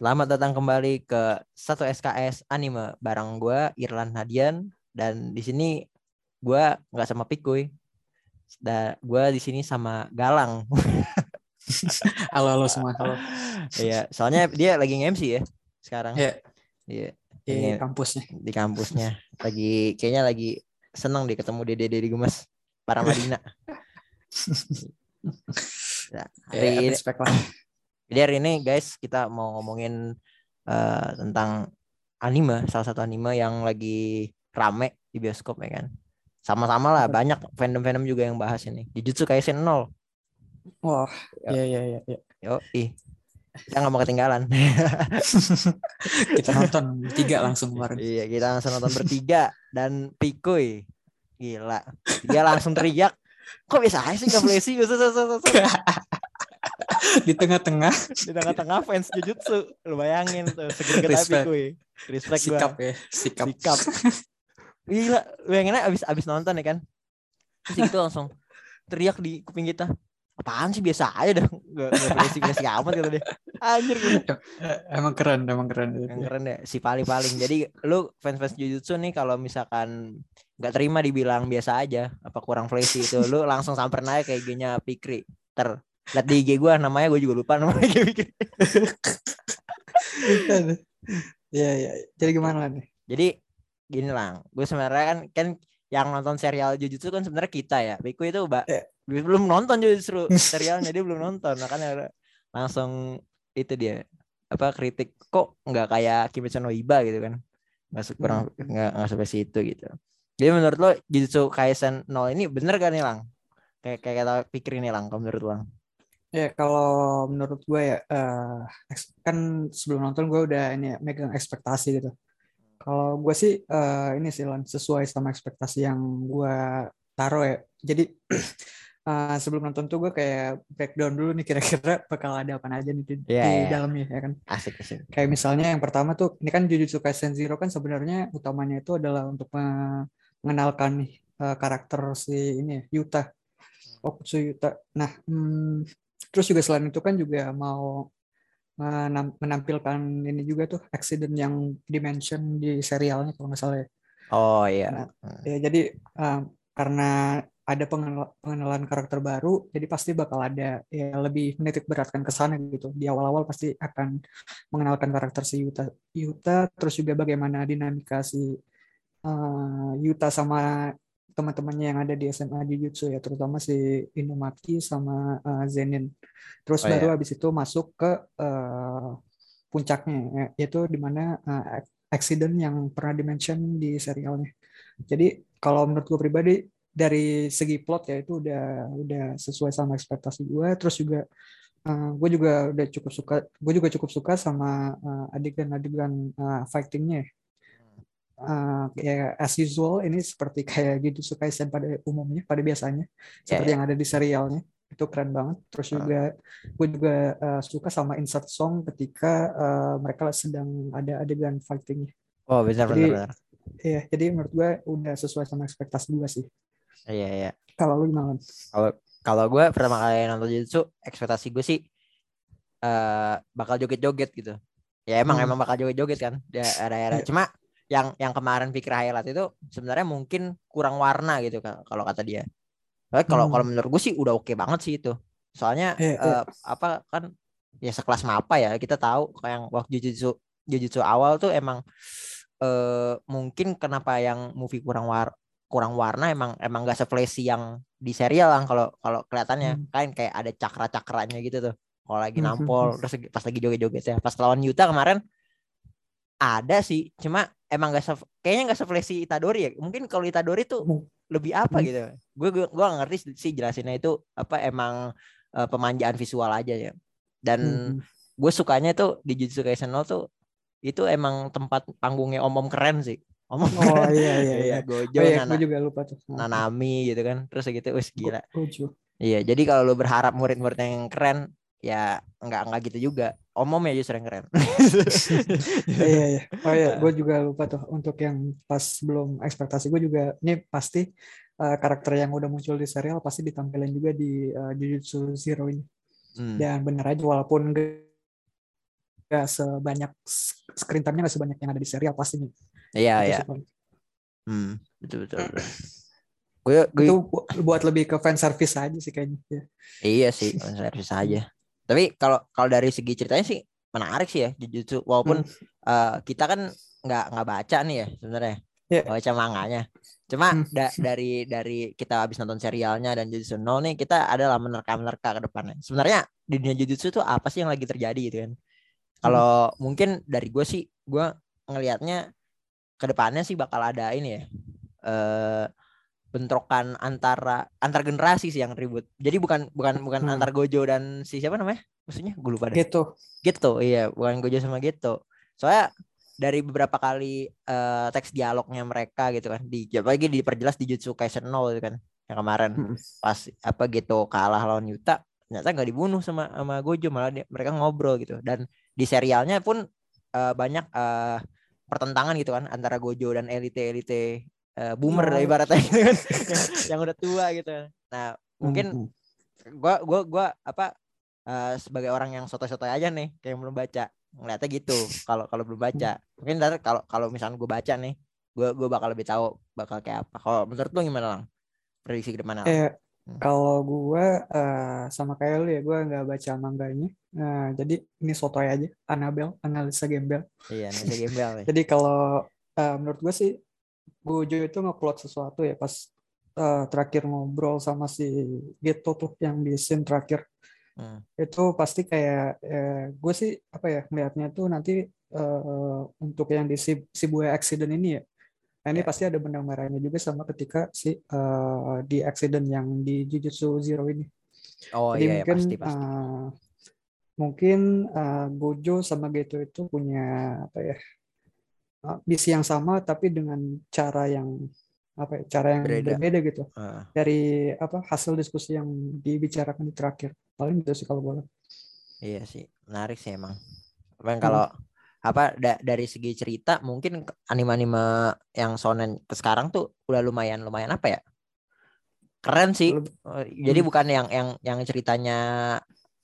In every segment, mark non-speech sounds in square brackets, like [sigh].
Selamat datang kembali ke satu SKS anime bareng gue Irlan Hadian dan di sini gue nggak sama Pikuy. Dan gue di sini sama Galang. [laughs] halo halo semua halo. Iya, soalnya dia lagi nge-MC ya sekarang. Iya. Iya. Di kampusnya. di kampusnya lagi kayaknya lagi seneng deh ketemu Dede Dede Gemes para Madina. [laughs] Nah, hari Ya, ini, respect lah. Jadi hari ini guys kita mau ngomongin eh, tentang anime, salah satu anime yang lagi rame di bioskop ya kan. Sama-sama lah banyak fandom-fandom juga yang bahas ini. Jujutsu Kaisen 0. Wah, Ya. iya iya iya. iya. Yo, ih. Kita nggak mau ketinggalan. [laughs] Kita nonton tiga langsung kemarin. iya, kita langsung nonton bertiga dan Pikuy. Gila. Dia langsung teriak. Kok bisa sih nggak boleh sih? [laughs] [laughs] Di tengah-tengah. Di tengah-tengah fans Jujutsu lu bayangin tuh seger tapi gue respect gua. sikap ya, sikap. sikap. [laughs] Gila lu bayangin aja abis abis nonton ya kan? Terus itu langsung teriak di kuping kita. Apaan sih biasa aja dah. Gak, beresik beresik amat kata dia. Anjir gitu Emang keren, emang keren. yang keren deh si paling paling jadi lu fans fans Jujutsu nih kalau misalkan nggak terima dibilang biasa aja apa kurang flashy itu lu langsung samperin aja kayak IG-nya Pikri ter lihat di IG gua namanya gue juga lupa namanya IG [laughs] Iya iya. Jadi gimana nih? Jadi gini lang, gue sebenarnya kan kan yang nonton serial Jujutsu kan sebenarnya kita ya. Biku itu mbak Iya. belum nonton justru serialnya dia belum nonton, makanya langsung itu dia apa kritik kok nggak kayak Kimetsu no Iba gitu kan, nggak se- kurang Hmm. nggak nggak sampai situ gitu. Jadi menurut lo Jujutsu Kaisen 0 ini bener kan nih lang? Kayak kayak kata pikir ini lang, kalau menurut lang. Ya kalau menurut gue ya eks- kan sebelum nonton gue udah ini ya, megang ekspektasi gitu. Kalau gue sih eh, ini sih Lan sesuai sama ekspektasi yang gue taruh ya. Jadi [clears throat] eh, sebelum nonton tuh gue kayak breakdown dulu nih kira-kira bakal ada apa aja nih di, Iya, di iya. dalamnya ya kan. Asik asik. Kayak misalnya yang pertama tuh ini kan Jujutsu Kaisen Zero kan sebenarnya utamanya itu adalah untuk me- mengenalkan nih eh, karakter si ini ya, Yuta. Okutsu Yuta. Nah, hmm, terus juga selain itu kan juga mau menam- menampilkan ini juga tuh accident yang dimention di serialnya kalau nggak salah ya. Oh iya. Nah, Ya, jadi um, karena ada pengenal- pengenalan karakter baru, jadi pasti bakal ada ya lebih menitik beratkan ke sana gitu. Di awal-awal pasti akan mengenalkan karakter si Yuta, Yuta, terus juga bagaimana dinamika si uh, Yuta sama teman-temannya yang ada di SMA Jujutsu ya, terutama si Inumaki sama uh, Zenin. Terus Oh, baru habis itu masuk ke uh, puncaknya, ya- yaitu di mana uh, accident yang pernah dimention di serialnya. Jadi kalau menurut gue pribadi dari segi plot ya itu udah udah sesuai sama ekspektasi gue. Terus juga uh, gue juga udah cukup suka, gue juga cukup suka sama uh, adegan-adegan uh, fightingnya. Uh, ya as usual ini seperti kayak Jujutsu Kaisen pada umumnya, pada biasanya, seperti ya. yang ada di serialnya itu keren banget. Terus Ah. juga gue juga uh, suka sama insert song ketika uh, mereka sedang ada adegan fightingnya. Oh benar benar Jadi- benar. Iya, jadi menurut gue udah sesuai sama ekspektasi gue sih. Iya iya. Kalau lu gimana? kalau gue pertama kali nonton Jujutsu ekspektasi gue sih eh bakal joget-joget gitu ya emang Hmm. emang bakal joget-joget kan di daerah Iya. cuma yang yang kemarin pikir highlight itu sebenarnya mungkin kurang warna gitu ka- kalau kata dia Tapi kalau Hmm. kalau menurut gue sih udah oke banget sih itu soalnya Iya, iya. eh, apa kan ya sekelas mapa ya kita tahu kayak yang waktu Jujutsu Jujutsu awal tuh emang eh mungkin kenapa yang movie kurang war kurang warna emang emang gak se-flashy yang di serial lah kalau kalau kelihatannya Hmm. kan kayak ada cakra-cakranya gitu tuh kalau lagi Hmm, nampol terus lagi- pas lagi joget-joget ya pas lawan Yuta kemarin ada sih cuma emang gak se kayaknya gak se-flashy Itadori ya mungkin kalau Itadori tuh Mung- lebih apa Hmm. gitu gue gue gue ngerti sih jelasinnya itu apa emang eh, pemanjaan visual aja ya dan Hmm. gue sukanya tuh di Jujutsu Kaisen 0 tuh itu emang tempat panggungnya om-om keren sih om-om Oh keren iya iya [laughs] iya. Gojo Oh iya, Nana, gue juga lupa tuh. Nanami gitu kan terus gitu wis gila Gojo. iya jadi kalau lu berharap murid-murid yang keren ya nggak nggak gitu juga om-om ya justru yang keren [laughs] iya iya. Oh iya, [laughs] gue juga lupa tuh untuk yang pas belum ekspektasi gue juga ini pasti uh, karakter yang udah muncul di serial pasti ditampilin juga di uh, Jujutsu Zero ini. Hmm. Dan bener aja walaupun nggak sebanyak screen time-nya nggak sebanyak yang ada di serial pastinya. Iya Itu iya. Hmm, betul betul. betul. Gue gue Itu bu- buat lebih ke fan service aja sih kayaknya. Ya. iya sih service aja. Tapi kalau kalau dari segi ceritanya sih menarik sih ya Jujutsu walaupun eh, kita kan nggak nggak baca nih ya sebenarnya. Nggak baca manganya. Cuma Hmm. da- dari dari kita habis nonton serialnya dan Jujutsu no nih kita adalah menerka-menerka ke depannya. Sebenarnya di dunia Jujutsu tuh apa sih yang lagi terjadi gitu kan. Kalau mungkin dari gue sih gue ngelihatnya ke depannya sih bakal ada ini ya. eh bentrokan antara antar generasi sih yang ribut. Jadi bukan bukan bukan Hmm. antar Gojo dan si siapa namanya? Maksudnya gue lupa deh. Gitu. Gitu, iya, bukan Gojo sama gitu. Soalnya dari beberapa kali eh, teks dialognya mereka gitu kan, di apalagi diperjelas di Jutsu Kaisen 0 gitu kan, yang kemarin Mm. pas apa gitu kalah lawan Yuta, ternyata nggak dibunuh sama sama Gojo, malah dia- mereka ngobrol gitu. Dan di serialnya pun eh, banyak eh, pertentangan gitu kan antara Gojo dan elite-elite eh, boomer Oh. lah ibaratnya gitu kan, [laughs] yang, yang udah tua gitu. Nah, mungkin Hmm. gua gua gua apa eh, sebagai orang yang soto-soto aja nih kayak belum baca ngeliatnya gitu kalau kalau belum baca mungkin ntar kalau kalau misalnya gue baca nih gue gue bakal lebih tahu bakal kayak apa kalau menurut lu gimana lang prediksi ke depan Lang? Eh, Hmm. kalau gue eh, sama kayak lu ya, gue nggak baca mangganya. Nah, jadi ini sotoy aja, Annabelle, analisa gembel. iya saya gembel nih [laughs] Jadi kalau eh, menurut gue sih, Gojo itu ngeplot sesuatu ya pas eh, terakhir ngobrol sama si Geto tuh yang di scene terakhir. Hmm. Itu pasti kayak, gue sih apa ya, melihatnya tuh nanti eh, untuk yang di Shib- Shibuya accident ini ya, Nah, ini Ya. pasti ada benang merahnya juga sama ketika si eh, di accident yang di Jujutsu Zero ini. oh Jadi iya, iya mungkin pasti pasti eh, mungkin eh, Gojo sama Geto itu punya apa ya eh, misi yang sama tapi dengan cara yang apa ya, cara yang Berbeda. berbeda gitu. Ah, dari apa hasil diskusi yang dibicarakan di terakhir. Paling itu sih kalau boleh. iya sih menarik sih emang. Cuman kalau apa da- dari segi cerita mungkin anime-anime yang shonen ke sekarang tuh udah lumayan lumayan apa ya? Keren sih. Lebih- Eh, jadi Hmm. bukan yang yang yang ceritanya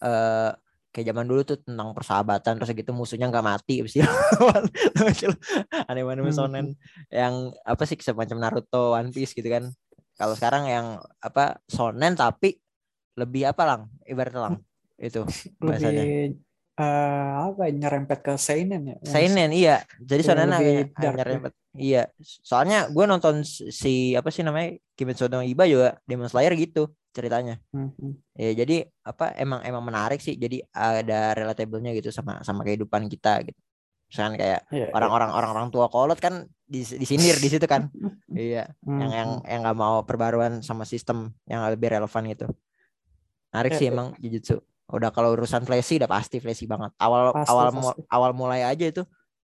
eh kayak zaman dulu tuh tentang persahabatan terus gitu musuhnya nggak mati habis itu [laughs] anime-anime Hmm. shonen yang apa sih semacam Naruto One Piece gitu kan. Kalau sekarang yang apa shonen tapi lebih apa lang? Ibaratnya lang [laughs] itu bahasanya. Lebih eh, apa ya, nyerempet ke seinen ya. Seinen iya. Jadi shonen lebih agak ya. nyerempet. Iya. Soalnya gue nonton si apa sih namanya Kimetsu no Iba juga Demon Slayer gitu ceritanya Hmm. Ya jadi apa emang emang menarik sih. Jadi ada relatable-nya gitu sama sama kehidupan kita gitu. Misalkan kayak Iya, iya. orang-orang orang-orang tua kolot kan di disindir di situ kan. [laughs] iya, Hmm, yang yang hmm. yang nggak mau perbaruan sama sistem yang lebih relevan gitu. Menarik Iya, sih iya. emang Jujutsu. Udah kalau urusan flashy udah pasti flashy banget. Awal Pasti, awal mu- pasti. awal mulai aja itu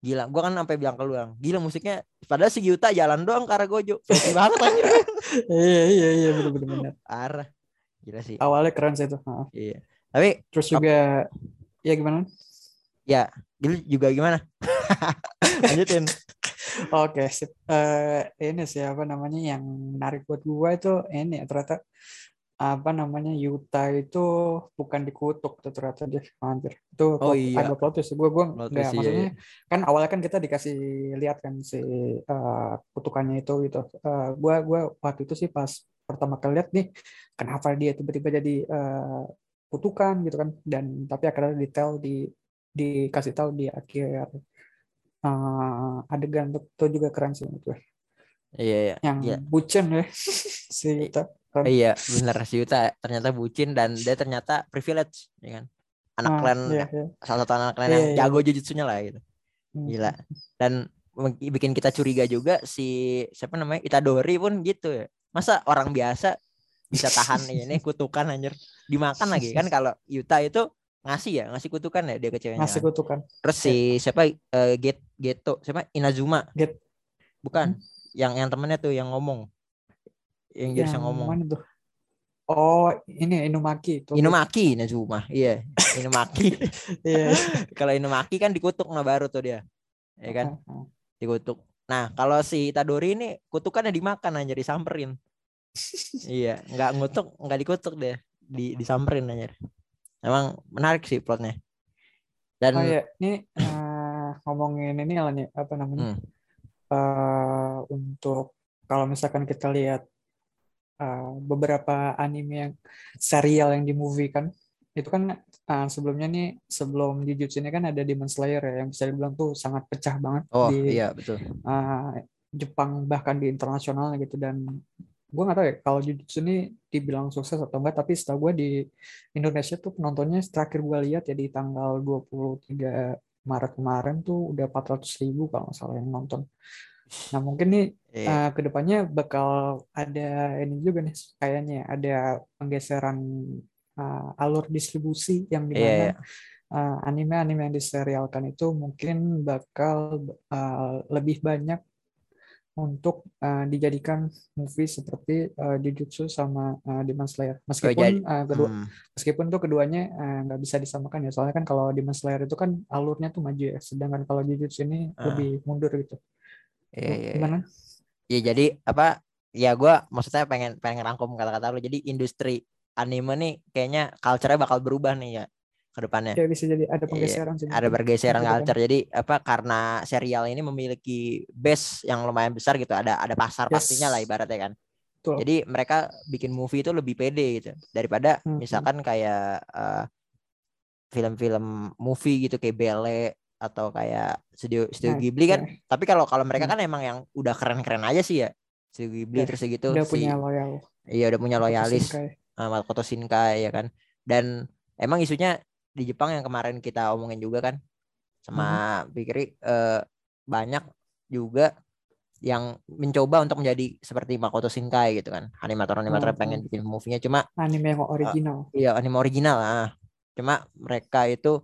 gila. Gua kan sampai bilang ke lu, Lang, gila musiknya padahal si Yuta jalan doang ke arah Gojo. Banget anjir. [laughs] Iya iya iya benar benar benar. Parah. Gila sih. Awalnya keren sih itu. Ha. Iya. Tapi Terus juga ya gimana? Gil juga gimana? [laughs] Lanjutin. Oke, sip. Eh, ini sih apa namanya yang menarik buat gua itu ini ya, ternyata apa namanya Yuta itu bukan dikutuk tuh ternyata dia anjir. Itu Oh plot- iya. agak plot twist. Gua gua Plot nggak iya, maksudnya iya. kan awalnya kan kita dikasih lihat kan si eh, kutukannya itu gitu. Eh, gua gua waktu itu sih pas pertama kali lihat nih kenapa dia tiba-tiba jadi eh, kutukan gitu kan dan tapi akhirnya detail di dikasih tahu di akhir eh, adegan itu itu juga keren sih menurut gue Iya, iya. yang Iya. bucin ya [laughs] si Yuta Keren. Iya, benar si Yuta ternyata bucin dan dia ternyata privilege, ya kan? Anak Ah, klan iya, iya. salah satu anak klan Iya, yang iya. jago jujutsunya lah gitu. Hmm. Gila. Dan bikin kita curiga juga si siapa namanya Itadori pun gitu ya. Masa orang biasa bisa tahan [laughs] ini kutukan anjir dimakan lagi kan kalau Yuta itu ngasih ya ngasih kutukan ya dia ke ceweknya ngasih kan? kutukan terus si siapa eh, Get Geto siapa Inazuma Get- bukan yang yang temennya tuh yang ngomong yang jadi yang ngomong. mana tuh? Oh ini Inumaki itu Inumaki Inazuma iya [laughs] Inumaki. Iya. Kalau Inumaki kan dikutuk nah baru tuh dia. Ya kan? Dikutuk. Nah kalau si Itadori ini kutukannya dimakan aja disamperin. Iya nggak ngutuk nggak dikutuk deh di disamperin aja emang menarik sih plotnya. Dan Oh ya, ini eh, ngomongin ini nih, apa namanya? Hmm. eh, untuk kalau misalkan kita lihat eh, beberapa anime yang serial yang di movie kan, itu kan eh, sebelumnya nih sebelum Jujutsu ini kan ada Demon Slayer ya, yang bisa dibilang tuh sangat pecah banget oh di iya betul. eh, Jepang bahkan di internasional gitu dan gue nggak tahu ya kalau Jujutsu ini dibilang sukses atau enggak tapi setahu gue di Indonesia tuh penontonnya terakhir gue lihat ya di tanggal 23 Maret kemarin tuh udah 400 ribu kalau nggak salah yang nonton. Nah mungkin nih Iya. uh, ke depannya bakal ada ini juga nih kayaknya ada penggeseran uh, alur distribusi yang Iya, di mana iya. uh, anime-anime yang diserialkan itu mungkin bakal uh, lebih banyak untuk uh, dijadikan movie seperti uh, Jujutsu sama uh, Demon Slayer. Oh, Meskipun uh, kedua Hmm. meskipun tuh keduanya uh, nggak bisa disamakan ya soalnya kan kalau Demon Slayer itu kan alurnya tuh maju ya sedangkan kalau Jujutsu ini Ah. lebih mundur gitu Iya, iya, iya. gimana Ya jadi apa? Ya gua maksudnya pengen pengen rangkum kata-kata lu. Jadi industri anime nih kayaknya culture-nya bakal berubah nih ya ke depannya. ya bisa jadi ada penggeseran sih Iya, Ada mungkin. pergeseran culture. Jadi apa karena serial ini memiliki base yang lumayan besar gitu. Ada ada pasar Yes. pastinya lah ibaratnya kan. Betul. Jadi mereka bikin movie itu lebih pede gitu daripada Hmm. misalkan kayak eh, film-film movie gitu kayak Belle atau kayak studio studio Nah, Ghibli kan. ya, Tapi kalau kalau mereka Hmm. kan emang yang udah keren-keren aja sih ya. Studio Ghibli Ya, terus gitu udah si punya loyal iya udah punya loyalis uh, Makoto Shinkai ya kan. Dan emang isunya di Jepang yang kemarin kita omongin juga kan sama Pikiri eh, banyak juga yang mencoba untuk menjadi seperti Makoto Shinkai gitu kan. Animator-animator Hmm, pengen bikin movie-nya cuma anime yang original iya anime original lah. Cuma mereka itu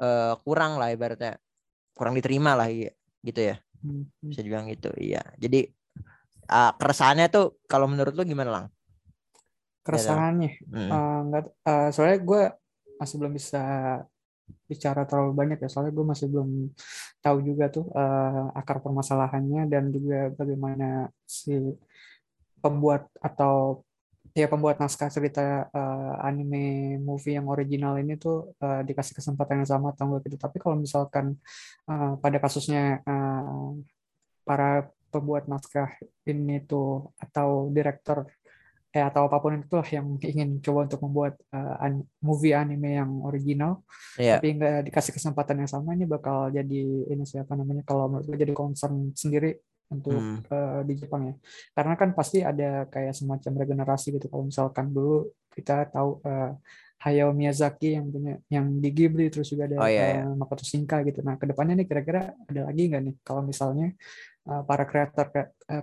eh, kurang lah ibaratnya kurang diterima lah iya, gitu ya. Hmm, hmm. Bisa dibilang gitu. Iya. Jadi ah, keresahannya tuh kalau menurut lu gimana, Lang? keresahannya Mm. Eh, nggak eh, soalnya gue masih belum bisa bicara terlalu banyak ya soalnya gue masih belum tahu juga tuh eh, akar permasalahannya dan juga bagaimana si pembuat atau ya pembuat naskah cerita eh, anime movie yang original ini tuh eh, dikasih kesempatan yang sama atau enggak gitu tapi kalau misalkan eh, pada kasusnya eh, para pembuat naskah ini tuh atau direktur eh atau apa pun itulah yang ingin coba untuk membuat uh, an- movie anime yang original Iya. tapi nggak dikasih kesempatan yang sama ini bakal jadi ini siapa namanya kalau menurut gue jadi concern sendiri untuk Hmm. uh, di Jepang ya karena kan pasti ada kayak semacam regenerasi gitu kalau misalkan dulu kita tahu uh, Hayao Miyazaki yang punya yang di Ghibli terus juga ada Oh, iya, iya. uh, Makoto Shinkai gitu nah ke depannya nih kira-kira ada lagi nggak nih kalau misalnya uh, para kreator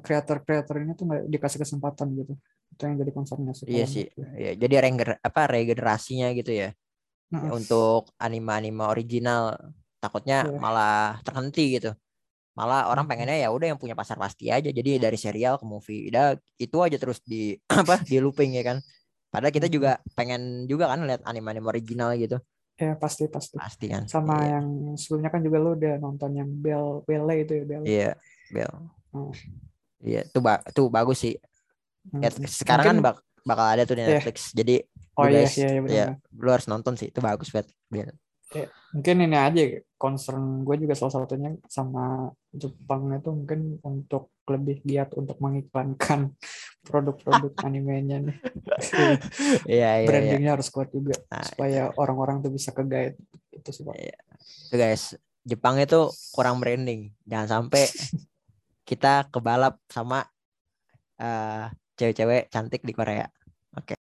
kreator kreator ini tuh nggak dikasih kesempatan gitu itu yang jadi concernnya sih Iya sih. gue. Iya, jadi regener apa regenerasinya gitu ya. Heeh. Untuk anime-anime original takutnya Iya. malah terhenti gitu. Malah orang Mhm. pengennya ya udah yang punya pasar pasti aja. Jadi dari serial ke movie, udah itu aja terus di [clears throat] apa di looping ya kan. Padahal kita Mhm. juga pengen juga kan lihat anime-anime original gitu. ya pasti pasti Pasti kan. sama Iya. yang sebelumnya kan juga lu udah nonton yang Bell Belle itu ya Belle Iya, Bel. Oh. Iya, tuh ba tuh bagus sih. Hmm. Ya, sekarang Mungkin- kan bak bakal ada tuh di Iya. Netflix. Jadi oh iya guys, iya iya benar ya, lu harus nonton sih. Itu bagus banget. Bel. mungkin ini aja concern gue juga salah satunya sama Jepang itu mungkin untuk lebih giat untuk mengiklankan [laughs] produk-produk animenya nih Iya, [laughs] iya, iya. brandingnya harus kuat juga Nah, supaya orang-orang tuh bisa ke guide itu sih pak Tuh guys, Jepang itu kurang branding. Jangan sampai [laughs] kita kebalap sama eh, cewek-cewek cantik di Korea.